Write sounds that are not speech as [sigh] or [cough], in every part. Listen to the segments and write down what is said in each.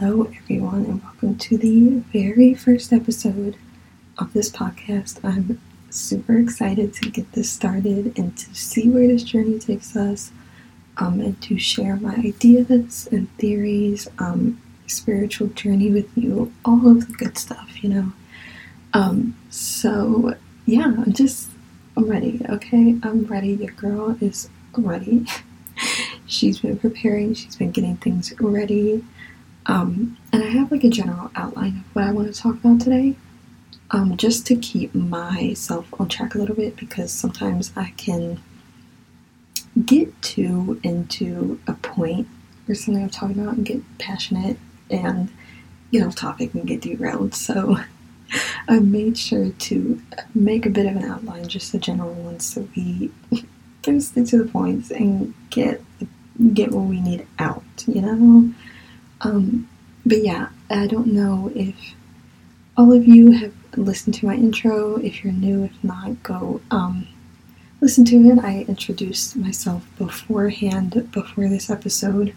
Hello, everyone, and welcome to the very first episode of this podcast. I'm super excited to get this started and to see where this journey takes us, um, and to share my ideas and theories, um, spiritual journey with you, all of the good stuff, you know. Um, so, yeah, I'm just, I'm ready, okay? I'm ready. Your girl is ready. [laughs] she's been preparing, she's been getting things ready um, and I have like a general outline of what I want to talk about today, um, just to keep myself on track a little bit because sometimes I can get too into a point or something I'm talking about and get passionate and get off topic and get derailed. [laughs] So I made sure to make a bit of an outline, just a general one, so we [laughs] can stick to the points and get get what we need out. You know. Um, but yeah, I don't know if all of you have listened to my intro. If you're new, if not, go um, listen to it. I introduced myself beforehand, before this episode,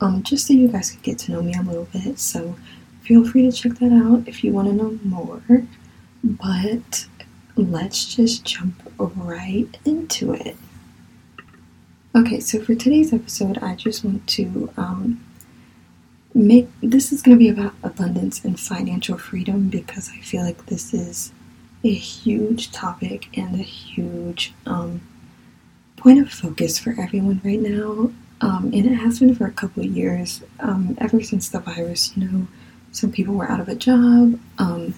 um, just so you guys could get to know me a little bit. So feel free to check that out if you want to know more. But let's just jump right into it. Okay, so for today's episode, I just want to um, make this is going to be about abundance and financial freedom because I feel like this is a huge topic and a huge um, point of focus for everyone right now. Um, and it has been for a couple of years, um, ever since the virus. You know, some people were out of a job. Um,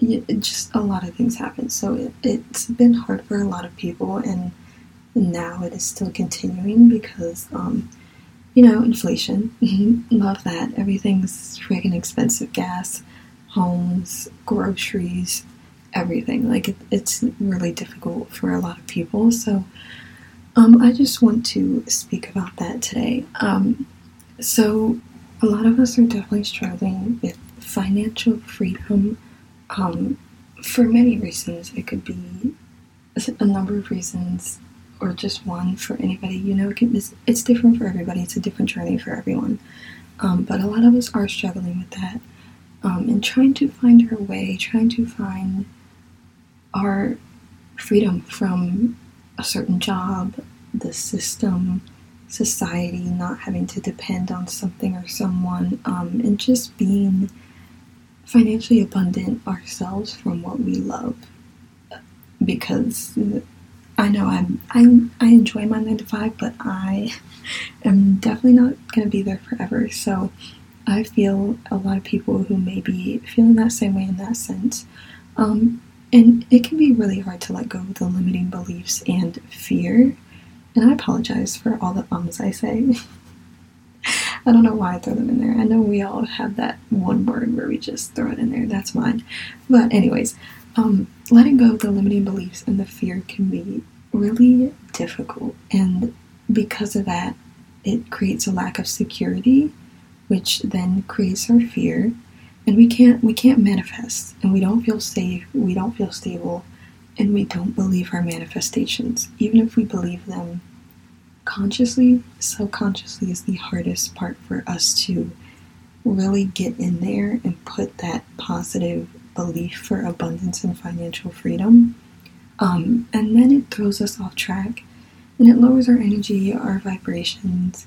it, just a lot of things happened. So it, it's been hard for a lot of people, and now it is still continuing because um, you know, inflation. Mm-hmm. Love that. Everything's freaking expensive. Gas, homes, groceries, everything. Like it, it's really difficult for a lot of people. So, um, I just want to speak about that today. Um, so, a lot of us are definitely struggling with financial freedom um, for many reasons. It could be a number of reasons or just one for anybody. You know, it's, it's, different for everybody. It's a different journey for everyone. Um, but a lot of us are struggling with that um, and trying to find our way, trying to find our freedom from a certain job, the system, society, not having to depend on something or someone, um, and just being financially abundant ourselves from what we love. Because I know I'm I I enjoy my nine to five, but I am definitely not to be there forever. So I feel a lot of people who may be feeling that same way in that sense. Um, and it can be really hard to let go of the limiting beliefs and fear. And I apologize for all the ums I say. [laughs] I don't know why I throw them in there. I know we all have that one word where we just throw it in there. That's mine. But, anyways, um, letting go of the limiting beliefs and the fear can be really difficult. And because of that, it creates a lack of security, which then creates our fear. And we can't we can't manifest and we don't feel safe, we don't feel stable, and we don't believe our manifestations. Even if we believe them consciously, subconsciously is the hardest part for us to really get in there and put that positive belief for abundance and financial freedom. Um, and then it throws us off track and it lowers our energy, our vibrations,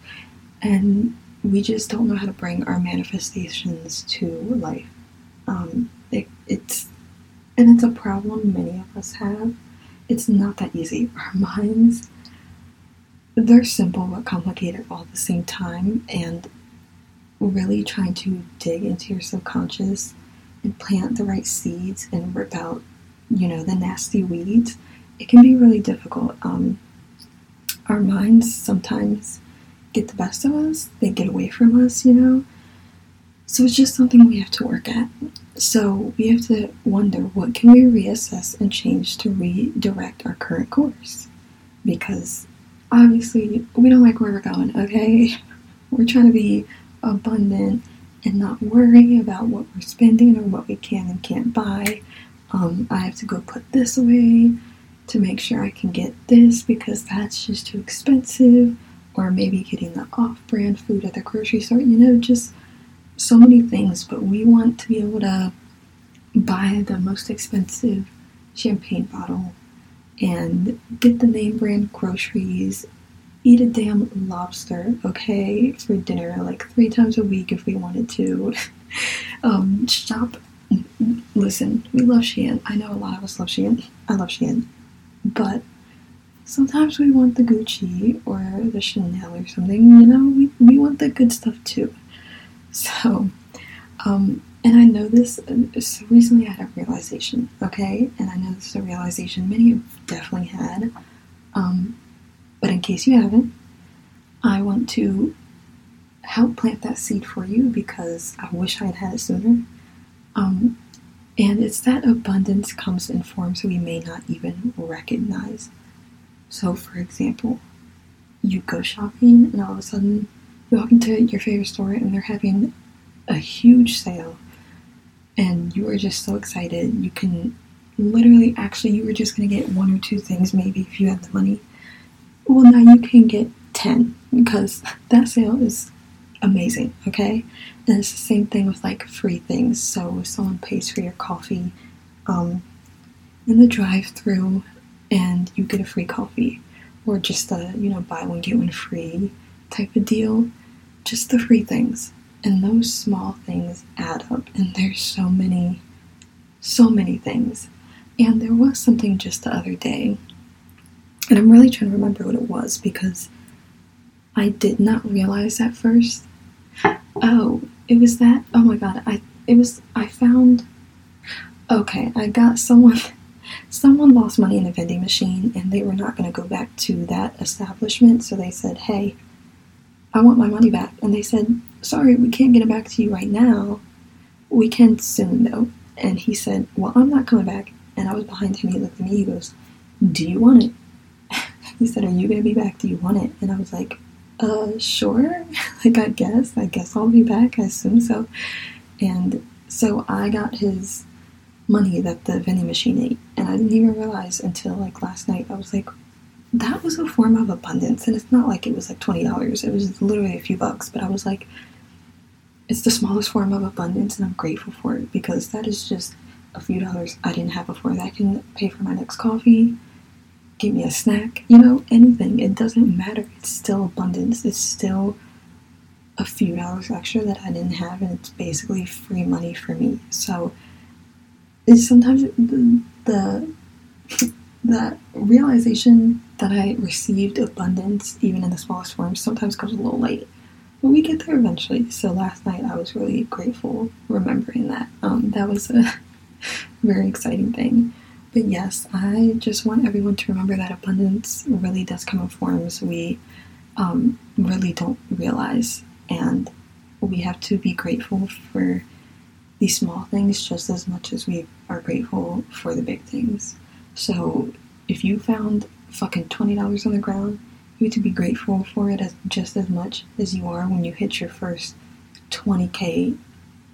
and we just don't know how to bring our manifestations to life. Um, it, it's and it's a problem many of us have. It's not that easy. Our [laughs] minds, they're simple but complicated all at the same time, and really trying to dig into your subconscious and plant the right seeds and rip out, you know, the nasty weeds, it can be really difficult. Um, our minds sometimes get the best of us, they get away from us, you know. So it's just something we have to work at. So we have to wonder what can we reassess and change to redirect our current course? Because obviously we don't like where we're going, okay? [laughs] We're trying to be abundant and not worry about what we're spending or what we can and can't buy. Um, I have to go put this away to make sure I can get this because that's just too expensive, or maybe getting the off brand food at the grocery store. You know, just so many things, but we want to be able to buy the most expensive champagne bottle and get the name brand groceries, eat a damn lobster, okay, for dinner like three times a week if we wanted to. [laughs] um, shop. Listen, we love Shein. I know a lot of us love Shein. I love Shein. But sometimes we want the Gucci or the Chanel or something, you know, we, we want the good stuff too. So, um, and I know this, so recently I had a realization, okay? And I know this is a realization many have definitely had. Um, but in case you haven't, I want to help plant that seed for you because I wish I had had it sooner. Um, and it's that abundance comes in forms we may not even recognize. So, for example, you go shopping and all of a sudden you walk into your favorite store and they're having a huge sale and you are just so excited. You can literally, actually, you were just going to get one or two things maybe if you had the money. Well, now you can get 10 because that sale is amazing, okay? And it's the same thing with like free things. So if someone pays for your coffee um, in the drive through and you get a free coffee, or just a, you know, buy one, get one free type of deal, just the free things. And those small things add up, and there's so many, so many things. And there was something just the other day, and I'm really trying to remember what it was because I did not realize at first. Oh, it was that. Oh my god, I it was I found. Okay, I got someone. [laughs] Someone lost money in a vending machine, and they were not going to go back to that establishment. So they said, "Hey, I want my money back." And they said, sorry, we can't get it back to you right now. We can soon, though. And he said, well, I'm not coming back. And I was behind him. He looked at me. He goes, do you want it? [laughs] he said, are you going to be back? Do you want it? And I was like, uh, sure. [laughs] like, I guess. I guess I'll be back. I assume so. And so I got his money that the vending machine ate. And I didn't even realize until like last night. I was like, that was a form of abundance. And it's not like it was like $20. It was literally a few bucks. But I was like, it's the smallest form of abundance, and I'm grateful for it because that is just a few dollars I didn't have before that I can pay for my next coffee, give me a snack, you know, anything. It doesn't matter. It's still abundance. It's still a few dollars extra that I didn't have, and it's basically free money for me. So it's sometimes the the, [laughs] the realization that I received abundance, even in the smallest form, sometimes comes a little late but we get there eventually. So last night I was really grateful remembering that. Um, that was a [laughs] very exciting thing. But yes, I just want everyone to remember that abundance really does come in forms we um, really don't realize. And we have to be grateful for these small things just as much as we are grateful for the big things. So if you found fucking $20 on the ground, you need to be grateful for it as just as much as you are when you hit your first 20k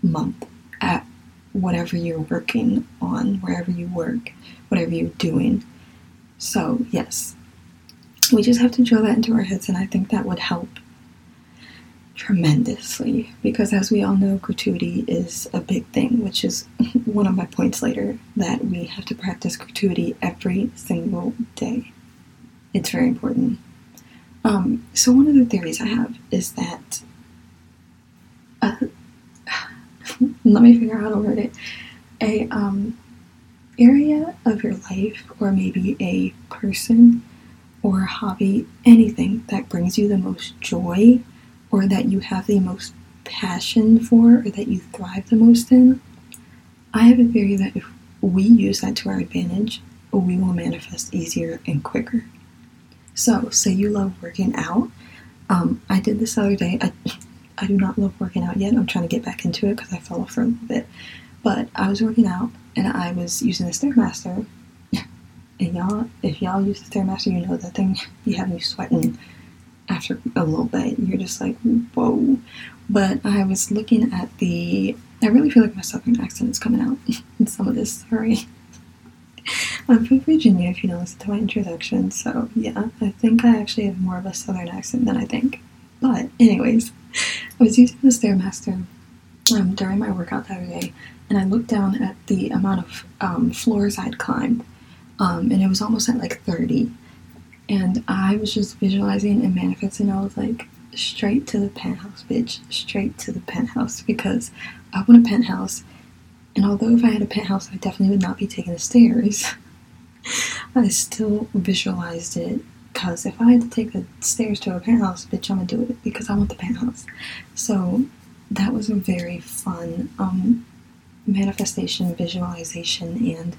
month at whatever you're working on, wherever you work, whatever you're doing. So, yes, we just have to drill that into our heads, and I think that would help tremendously because, as we all know, gratuity is a big thing, which is [laughs] one of my points later that we have to practice gratuity every single day. It's very important. Um, so one of the theories I have is that uh, [laughs] let me figure out how to word it. A um, area of your life, or maybe a person or hobby, anything that brings you the most joy, or that you have the most passion for, or that you thrive the most in. I have a theory that if we use that to our advantage, we will manifest easier and quicker. So, say you love working out. Um, I did this other day. I, [laughs] I do not love working out yet. I'm trying to get back into it because I fell off for a little bit. But I was working out and I was using the Stairmaster. And y'all, if y'all use the Stairmaster, you know that thing [laughs] you have you sweating after a little bit. You're just like, whoa. But I was looking at the. I really feel like my southern accent is coming out [laughs] in some of this. Sorry. I'm from Virginia, if you listen to my introduction, so yeah, I think I actually have more of a southern accent than I think. But, anyways, I was using the Stairmaster um, during my workout the other day, and I looked down at the amount of um, floors I'd climbed, um, and it was almost at like 30. And I was just visualizing and manifesting. I was like, straight to the penthouse, bitch, straight to the penthouse because I want a penthouse. And although if I had a penthouse, I definitely would not be taking the stairs. [laughs] I still visualized it because if I had to take the stairs to a penthouse, bitch, I'm gonna do it because I want the penthouse. So that was a very fun um, manifestation, visualization, and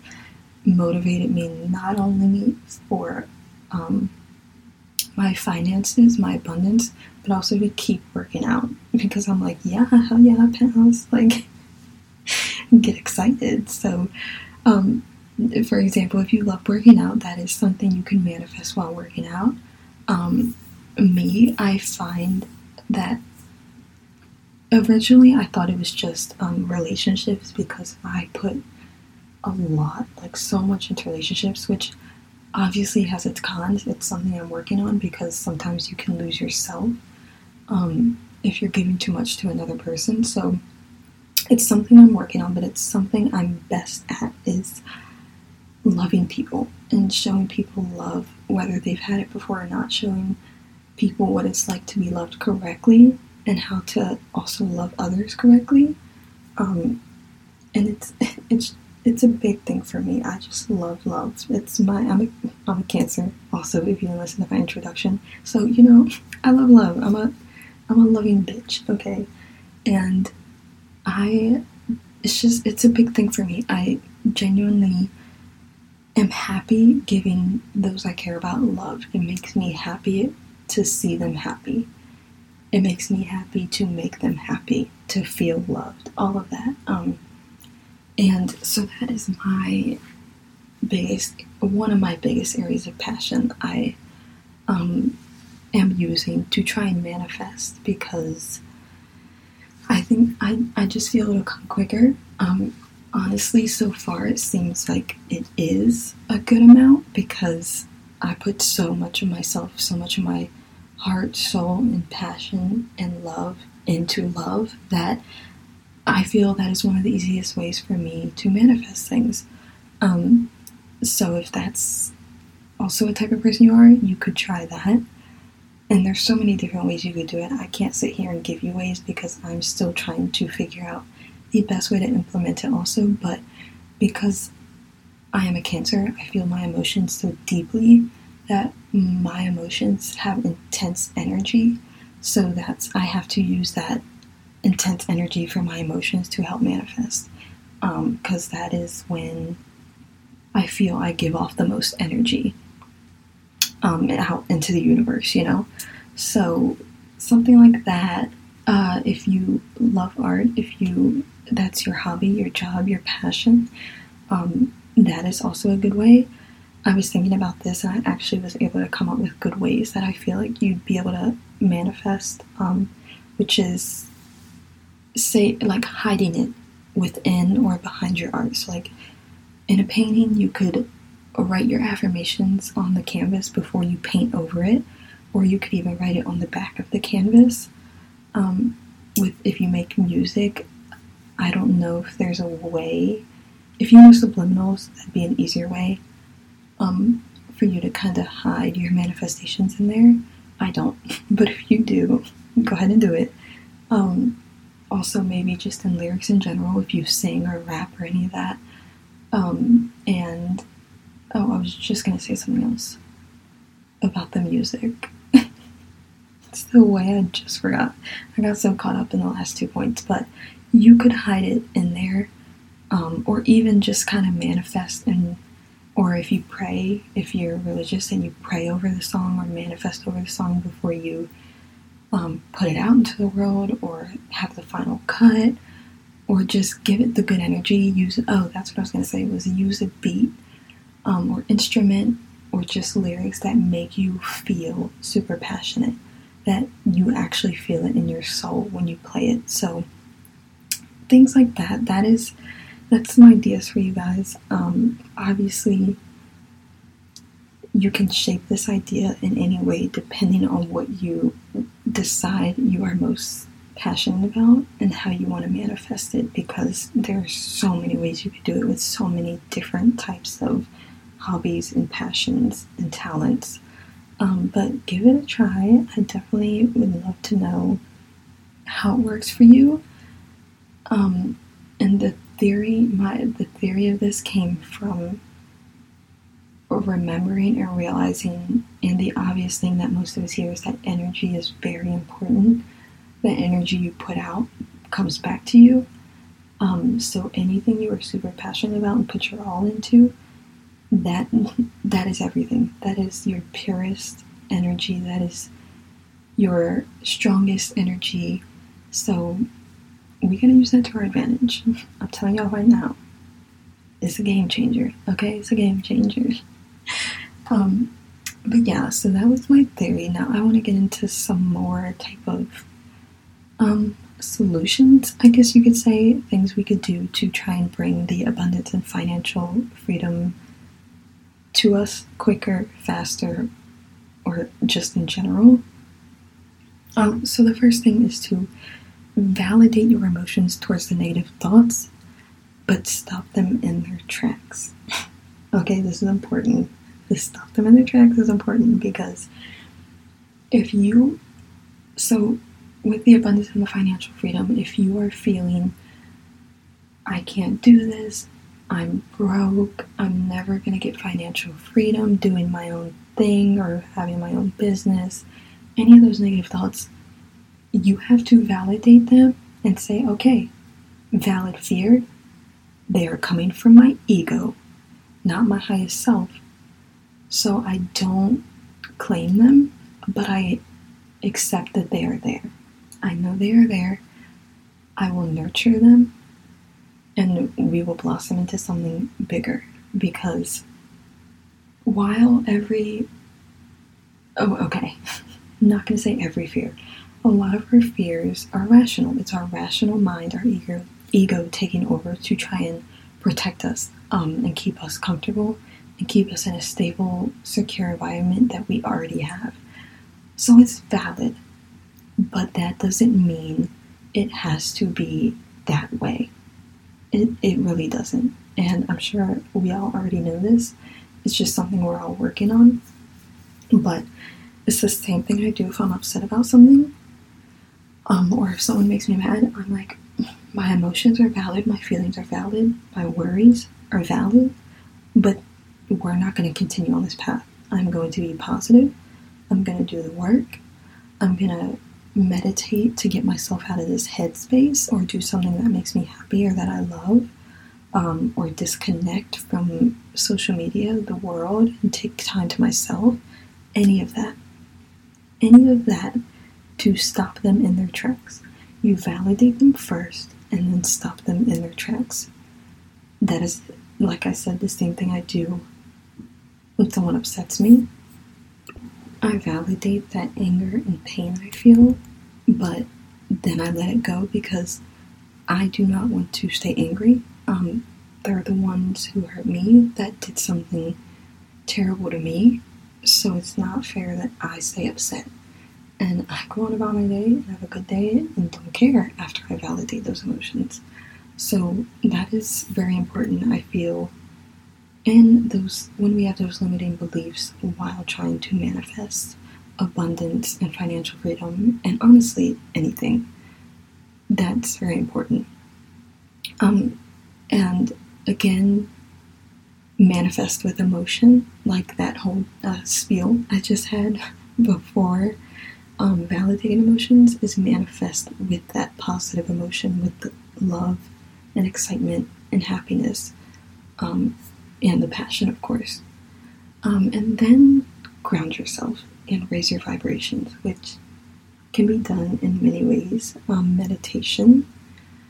motivated me not only for um, my finances, my abundance, but also to keep working out because I'm like, yeah, hell yeah, penthouse, like [laughs] get excited. So, um, for example, if you love working out, that is something you can manifest while working out. Um, me, I find that originally I thought it was just um, relationships because I put a lot, like so much into relationships, which obviously has its cons. It's something I'm working on because sometimes you can lose yourself um, if you're giving too much to another person. So it's something I'm working on, but it's something I'm best at is loving people and showing people love, whether they've had it before or not, showing people what it's like to be loved correctly and how to also love others correctly. Um, and it's [laughs] it's it's a big thing for me. I just love love. It's my I'm a I'm a cancer also if you listen to my introduction. So, you know, I love love. I'm a I'm a loving bitch, okay? And I it's just it's a big thing for me. I genuinely am happy giving those I care about love. It makes me happy to see them happy. It makes me happy to make them happy, to feel loved, all of that. Um, and so that is my biggest, one of my biggest areas of passion I um, am using to try and manifest because I think I, I just feel it'll come quicker. Um, honestly, so far it seems like it is a good amount because I put so much of myself, so much of my heart, soul, and passion and love into love that I feel that is one of the easiest ways for me to manifest things. Um, so if that's also a type of person you are, you could try that. And there's so many different ways you could do it. I can't sit here and give you ways because I'm still trying to figure out the best way to implement it also, but because I am a cancer, I feel my emotions so deeply that my emotions have intense energy. So that's I have to use that intense energy for my emotions to help manifest. Because um, that is when I feel I give off the most energy um, out into the universe, you know? So, something like that. Uh, if you love art, if you that's your hobby, your job, your passion, um, that is also a good way. I was thinking about this and I actually was able to come up with good ways that I feel like you'd be able to manifest, um, which is say like hiding it within or behind your art. So like in a painting, you could write your affirmations on the canvas before you paint over it, or you could even write it on the back of the canvas. Um, with if you make music, I don't know if there's a way. If you know subliminals, that'd be an easier way um, for you to kind of hide your manifestations in there. I don't, [laughs] but if you do, [laughs] go ahead and do it. Um, also maybe just in lyrics in general if you sing or rap or any of that. Um, and oh, I was just gonna say something else about the music. [laughs] it's the way I just forgot. I got so caught up in the last two points, but you could hide it in there, um, or even just kind of manifest and. Or if you pray, if you're religious and you pray over the song or manifest over the song before you um, put it out into the world or have the final cut or just give it the good energy use oh that's what i was to say was use a beat um, or instrument or just lyrics that make you feel super passionate that you actually feel it in your soul when you play it so things like that that is that's some ideas for you guys um, obviously you can shape this idea in any way depending on what you decide you are most passionate about and how you want to manifest it because there are so many ways you could do it with so many different types of hobbies and passions and talents. Um, but give it a try. I definitely would love to know how it works for you. Um, and the theory, my the theory of this came from remembering and realizing, and the obvious thing that most of us hear is that energy is very important. The energy you put out comes back to you. Um, so anything you are super passionate about and put your all into, that that is everything. That is your purest energy. That is your strongest energy. So we gotta use that to our advantage. I'm telling y'all right now. It's a game changer. Okay, it's a game changer. Um, but yeah, so that was my theory. Now I want to get into some more type of um, solutions, I guess you could say, things we could do to try and bring the abundance and financial freedom to us quicker, faster, or just in general. Um, so the first thing is to validate your emotions towards the negative thoughts, but stop them in their tracks. [laughs] okay, this is important. To stop them in their tracks is important because if you, so with the abundance and the financial freedom, if you are feeling, I can't do this, I'm broke, I'm never to get financial freedom doing my own thing or having my own business, any of those negative thoughts, you have to validate them and say, okay, valid fear, they are coming from my ego, not my highest self. So I don't claim them, but I accept that they are there. I know they are there. I will nurture them and we will blossom into something bigger because while every oh okay [laughs] i'm not going to say every fear a lot of our fears are rational. It's our rational mind our ego ego taking over to try and protect us um, and keep us comfortable and keep us in a stable secure environment that we already have. So it's valid but that doesn't mean it has to be that way. It, it really doesn't. And i'm sure we all already know this. It's just something we're all working on. But it's the same thing I do if I'm upset about something. Um, or if someone makes me mad, I'm like, my emotions are valid, my feelings are valid, my worries are valid, but we're not going to continue on this path. I'm going to be positive. I'm going to do the work. I'm going to meditate to get myself out of this headspace or do something that makes me happy or that I love um, or disconnect from social media, the world, and take time to myself, any of that. Any of that to stop them in their tracks. You validate them first and then stop them in their tracks. That is, like I said, the same thing I do when someone upsets me. I validate that anger and pain I feel, but then I let it go because I do not want to stay angry um, they're the ones who hurt me that did something terrible to me. So it's not fair that I stay upset. And I go on about my day and have a good day and don't care after I validate those emotions. So that is very important, I feel. And those when we have those limiting beliefs while trying to manifest abundance and financial freedom and honestly anything. That's very important. Um, and again, manifest with emotion, like that whole uh, spiel I just had [laughs] before. Um, validating emotions is manifest with that positive emotion, with the love and excitement and happiness, um, and the passion, of course. Um, and then ground yourself and raise your vibrations, which can be done in many ways. Um, meditation,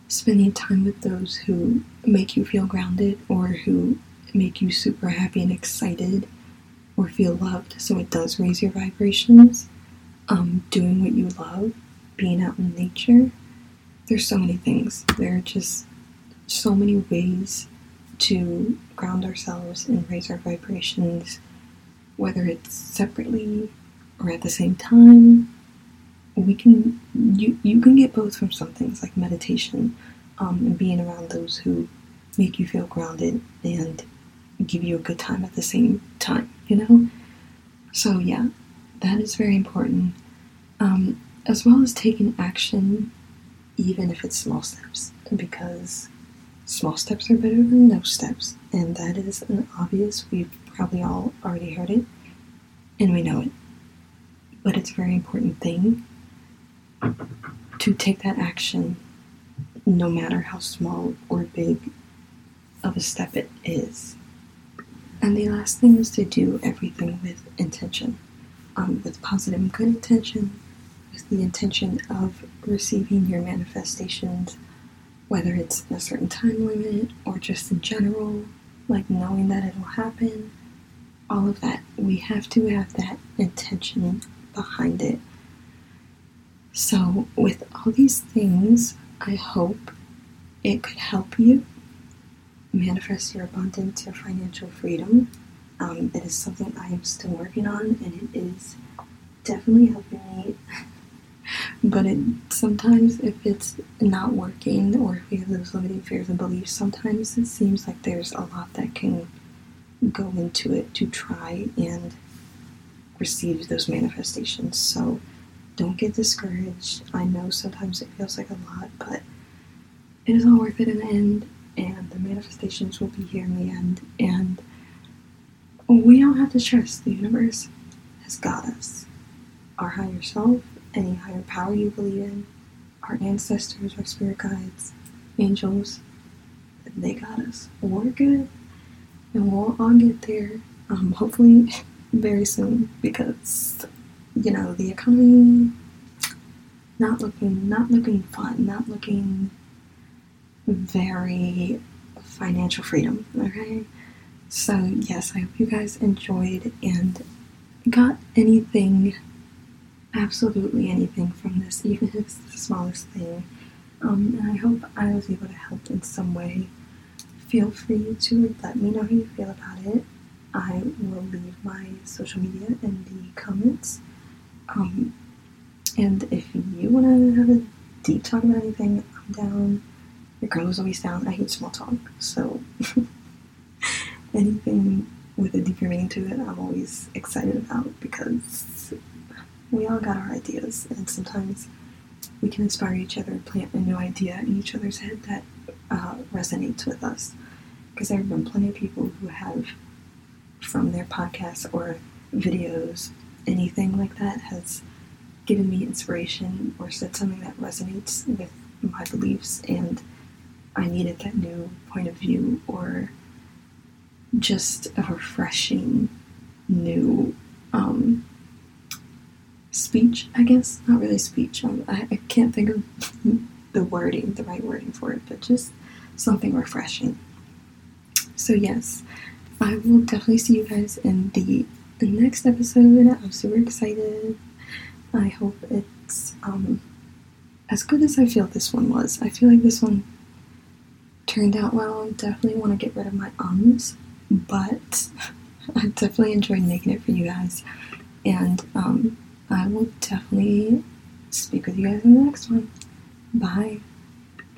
spending time with those who make you feel grounded or who make you super happy and excited or feel loved. So it does raise your vibrations. Um, doing what you love, being out in nature. There's so many things. There are just so many ways to ground ourselves and raise our vibrations, whether it's separately or at the same time. we can you you can get both from some things like meditation um, and being around those who make you feel grounded and give you a good time at the same time you know so yeah that is very important um, as well as taking action even if it's small steps because small steps are better than no steps and that is an obvious we've probably all already heard it and we know it but it's a very important thing to take that action no matter how small or big of a step it is. And the last thing is to do everything with intention, um, with positive and good intention, with the intention of receiving your manifestations, whether it's a certain time limit or just in general, like knowing that it'll happen, all of that. We have to have that intention behind it. So, with all these things, I hope it could help you manifest your abundance, your financial freedom. Um, it is something I am still working on, and it is definitely helping me. [laughs] but it sometimes, if it's not working, or if we have those limiting fears and beliefs, sometimes it seems like there's a lot that can go into it to try and receive those manifestations. So don't get discouraged. I know sometimes it feels like a lot, but it is all worth it in the end, and the manifestations will be here in the end. And we don't have to trust. The universe has got us. Our higher self, any higher power you believe in, our ancestors, our spirit guides, angels, they got us. We're good, and we'll all get there. Um, hopefully very soon because you know the economy not looking not looking fun, not looking very financial freedom. Okay, so yes, I hope you guys enjoyed and got anything, absolutely anything from this, [laughs] even if it's the smallest thing. Um, and I hope I was able to help in some way. Feel free to let me know how you feel about it. I will leave my social media in the comments. Um, and if you want to have a deep talk about anything, I'm down. Your girl is always down. I hate small talk. So [laughs] anything with a deeper meaning to it, I'm always excited about because we all got our ideas, and sometimes we can inspire each other, plant a new idea in each other's head that uh, resonates with us. Because there have been plenty of people who have from their podcasts or videos, anything like that has given me inspiration or said something that resonates with my beliefs and I needed that new point of view or just a refreshing new um, speech, I guess. Not really speech. Um, I, I can't think of the wording, the right wording for it, but just something refreshing. So, yes, I will definitely see you guys in the next episode. I'm super excited. I hope it's um, as good as I feel this one was. I feel like this one turned out well. I definitely want to get rid of my ums, but [laughs] I definitely enjoyed making it for you guys. And um, I will definitely speak with you guys in the next one. Bye.